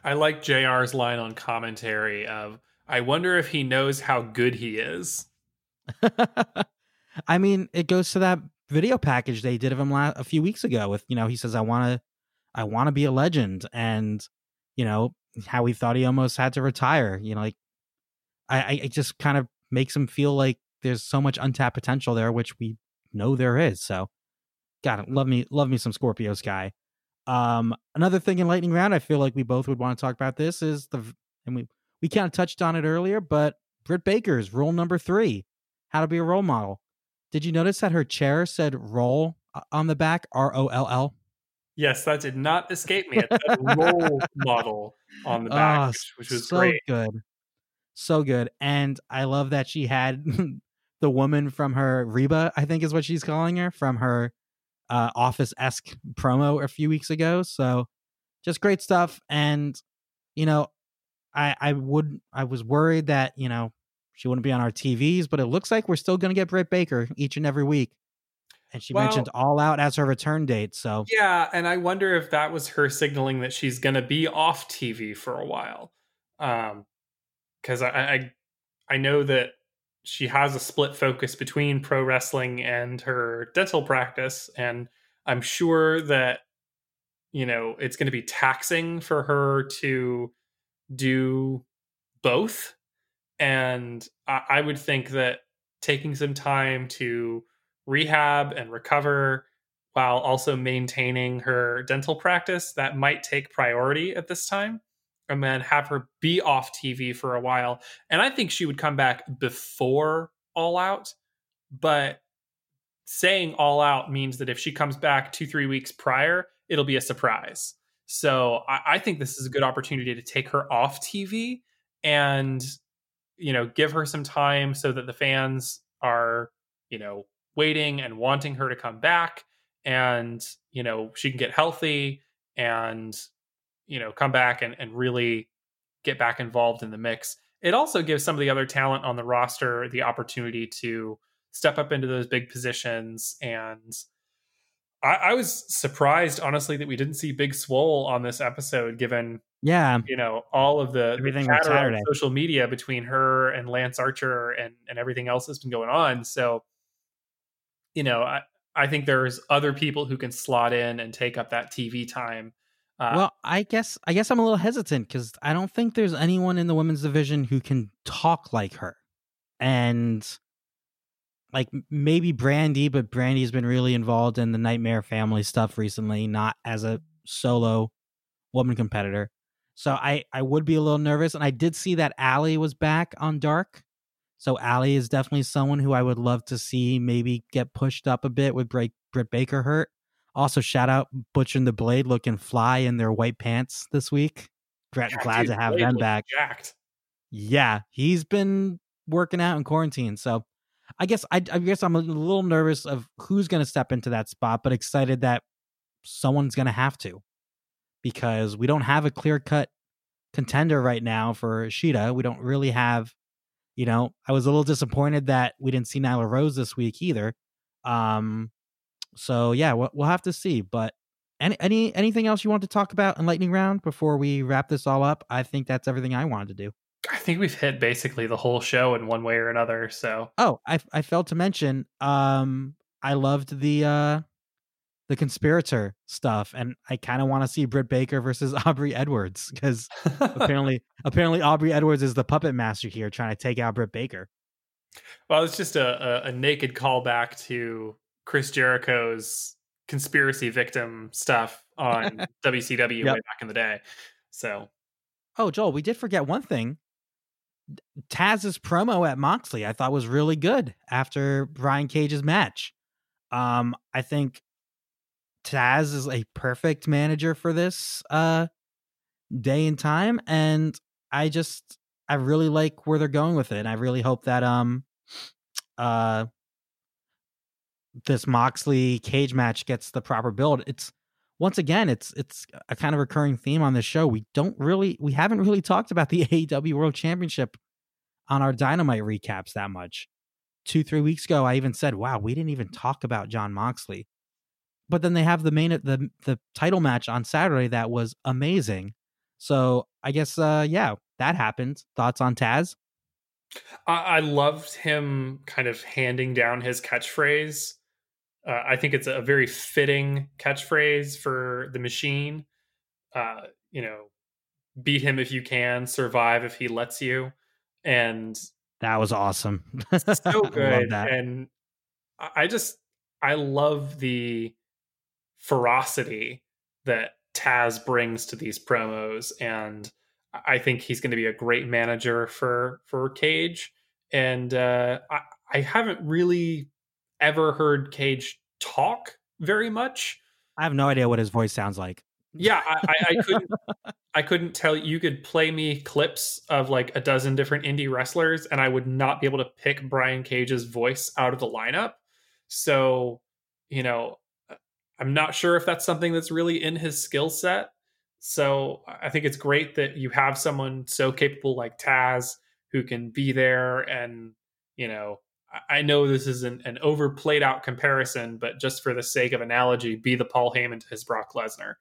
I like JR's line on commentary of, I wonder if he knows how good he is. I mean, it goes to that video package they did of him la- a few weeks ago with, you know, he says, I want to, I want to be a legend. And, you know, how he thought he almost had to retire, you know, like I, I it just kind of makes him feel like there's so much untapped potential there, which we know there is. So, God, love me, love me some Scorpio Sky. Um, another thing in Lightning Round, I feel like we both would want to talk about this is the, and we we kind of touched on it earlier, but Britt Baker's rule number three, how to be a role model. Did you notice that her chair said "roll" on the back, R O L L? Yes, that did not escape me. It said role model on the back, Oh, which, which was so great. good, so good, and I love that she had the woman from her Reba, I think is what she's calling her, from her uh, office esque promo a few weeks ago. So just great stuff, and you know, I I would I was worried that you know she wouldn't be on our TVs, but it looks like we're still going to get Britt Baker each and every week. And she Well- mentioned All Out as her return date. So Yeah, and I wonder if that was her signaling that she's going to be off TV for a while. Um, because I, I I know that she has a split focus between pro wrestling and her dental practice, and I'm sure that you know it's going to be taxing for her to do both. And I, I would think that taking some time to rehab and recover while also maintaining her dental practice that might take priority at this time and then have her be off TV for a while. And I think she would come back before All Out, but saying All Out means that if she comes back two, three weeks prior, it'll be a surprise. So I, I think this is a good opportunity to take her off TV and, you know, give her some time so that the fans are, you know, waiting and wanting her to come back and, you know, she can get healthy and you know come back and, and really get back involved in the mix. It also gives some of the other talent on the roster the opportunity to step up into those big positions and I, I was surprised honestly that we didn't see big swole on this episode given yeah, you know all of the, the Everything chatter on social media between her and lance archer and and everything else that's been going on. So you know i i think there's other people who can slot in and take up that tv time uh, well, I guess I guess I'm a little hesitant because I don't think there's anyone in the women's division who can talk like her, and like maybe Brandy, but Brandy's been really involved in the Nightmare Family stuff recently, not as a solo woman competitor. So I I would be a little nervous, and I did see that Allie was back on Dark. So Allie is definitely someone who I would love to see maybe get pushed up a bit with Britt, Britt Baker hurt. Also, shout out Butcher and the Blade looking fly in their white pants this week. Glad, Yeah, glad dude, to have Blade them back. Jacked. Yeah, he's been working out in quarantine. So I guess I, I guess I'm a little nervous of who's going to step into that spot, but excited that someone's going to have to because we don't have a clear cut contender right now for Shida. We don't really have, you know, I was a little disappointed that we didn't see Nyla Rose this week either. Um, so yeah, we'll, we'll have to see. But any any anything else you want to talk about in lightning round before we wrap this all up? I think that's everything I wanted to do. I think we've hit basically the whole show in one way or another. So Oh, I I failed to mention. Um, I loved the uh the conspirator stuff, and I kind of want to see Britt Baker versus Aubrey Edwards because apparently apparently Aubrey Edwards is the puppet master here, trying to take out Britt Baker. well, it's just a, a, a naked callback to Chris Jericho's conspiracy victim stuff on WCW Yep. way back in the day. So Oh, Joel, we did forget one thing. Taz's promo at Moxley I thought was really good after Brian Cage's match. Um, I think Taz is a perfect manager for this uh day and time, and I just I really like where they're going with it, and I really hope that um uh this Moxley Cage match gets the proper build. It's once again, it's it's a kind of recurring theme on this show. We don't really we haven't really talked about the AEW World Championship on our Dynamite recaps that much. Two, three weeks ago, I even said, Wow, we didn't even talk about Jon Moxley. But then they have the main the the title match on Saturday that was amazing. So I guess uh yeah, that happened. Thoughts on Taz? I, I loved him kind of handing down his catchphrase. Uh, I think it's a very fitting catchphrase for the machine. Uh, you know, beat him if you can, survive if he lets you, and That was awesome. so I good. that. And I I just I love the ferocity that Taz brings to these promos, and I think he's going to be a great manager for for Cage. And uh, I I haven't really ever heard Cage talk very much. I have no idea what his voice sounds like. Yeah, I, I, I couldn't. I couldn't tell you. Could play me clips of like a dozen different indie wrestlers, and I would not be able to pick Brian Cage's voice out of the lineup. So, you know, I'm not sure if that's something that's really in his skill set. So, I think it's great that you have someone so capable like Taz who can be there. And, you know, I- know this is an, an overplayed out comparison, but just for the sake of analogy, be the Paul Heyman to his Brock Lesnar.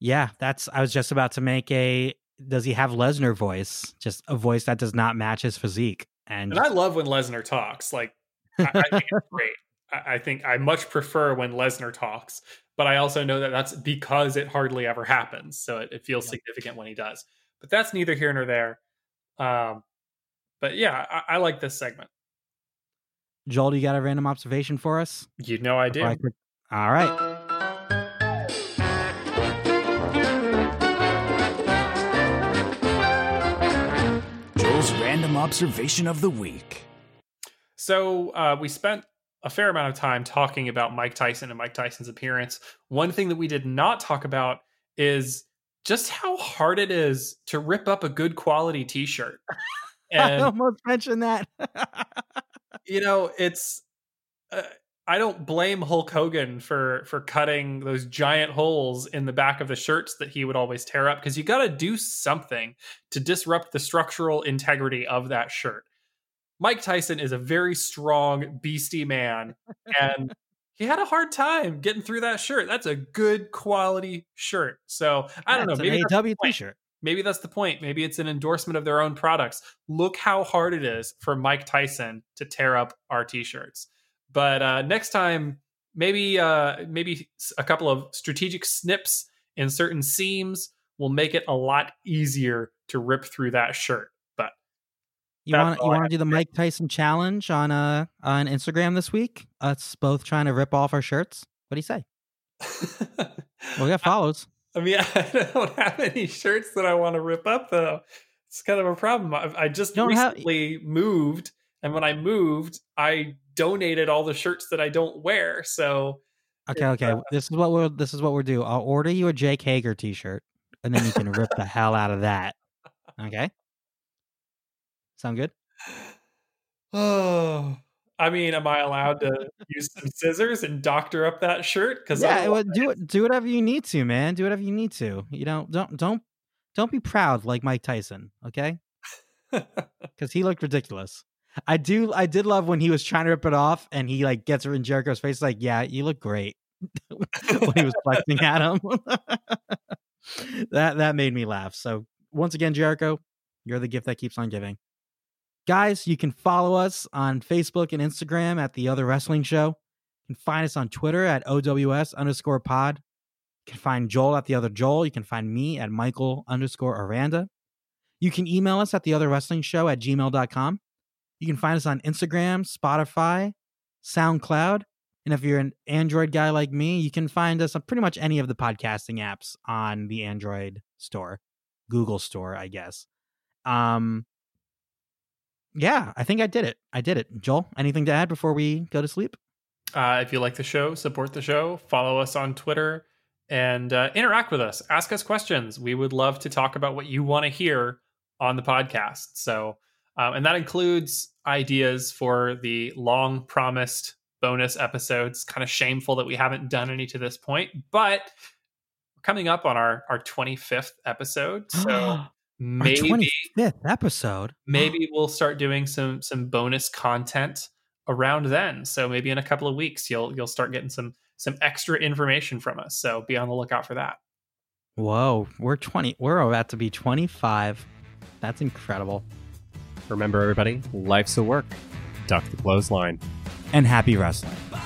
Yeah, that's. I was just about to make a. Does he have Lesnar voice? Just a voice that does not match his physique. And, And I love when Lesnar talks. Like, I, I think it's great. I, I think I much prefer when Lesnar talks, but I also know that that's because it hardly ever happens. So it, it feels Yeah. significant when he does. But that's neither here nor there. Um, but yeah, I, I like this segment. Joel, do you got a random observation for us? You know I do. I click- All right. Joel's random observation of the week. So uh, we spent a fair amount of time talking about Mike Tyson and Mike Tyson's appearance. One thing that we did not talk about is just how hard it is to rip up a good quality T-shirt. I almost mentioned that. you know, it's uh, I don't blame Hulk Hogan for for cutting those giant holes in the back of the shirts that he would always tear up because you got to do something to disrupt the structural integrity of that shirt. Mike Tyson is a very strong beastie man and he had a hard time getting through that shirt. That's a good quality shirt. So, I don't know, It's maybe AW t-shirt. Maybe that's the point. Maybe it's an endorsement of their own products. Look how hard it is for Mike Tyson to tear up our t-shirts. But uh, next time, maybe uh, maybe a couple of strategic snips in certain seams will make it a lot easier to rip through that shirt. But You want you want to do the Mike Tyson challenge on uh on Instagram this week? Us both trying to rip off our shirts. What do you say? Well, we got follows. I mean, I don't have any shirts that I want to rip up, though. It's kind of a problem. I, I just Don't have- recently moved, and when I moved, I donated all the shirts that I don't wear. So Okay, okay. Uh, this is what we'll this is what we'll do. I'll order you a Jake Hager t-shirt, and then you can rip the hell out of that. Okay. Sound good? Oh, I mean, am I allowed to use some scissors and doctor up that shirt? Because Yeah, would- do it. Do whatever you need to, man. Do whatever you need to. You know, don't don't don't be proud like Mike Tyson. Okay, because he looked ridiculous. I do. I did love when he was trying to rip it off, and he like gets it in Jericho's face. Like, yeah, you look great. when he was flexing at him. that that made me laugh. So once again, Jericho, you're the gift that keeps on giving. Guys, you can follow us on Facebook and Instagram at The Other Wrestling Show. You can find us on Twitter at OWS underscore pod. You can find Joel at The Other Joel. You can find me at Michael underscore Aranda. You can email us at The Other Wrestling Show at gmail.com. You can find us on Instagram, Spotify, SoundCloud. And if you're an Android guy like me, you can find us on pretty much any of the podcasting apps on the Android store, Google store, I guess. Um, yeah, I think I did it. I did it. Joel, anything to add before we go to sleep? Uh, if you like the show, support the show, follow us on Twitter, and uh, interact with us. Ask us questions. We would love to talk about what you want to hear on the podcast. So, um, and that includes ideas for the long promised bonus episodes. Kind of shameful that we haven't done any to this point, but we're coming up on our our 25th episode. So maybe Our 25th episode. maybe we'll start doing some some bonus content around then so maybe in a couple of weeks you'll you'll start getting some some extra information from us so be on the lookout for that Whoa, we're 20. We're about to be 25. That's incredible. Remember, everybody, life's a work. Duck the clothesline. And happy wrestling. Bye.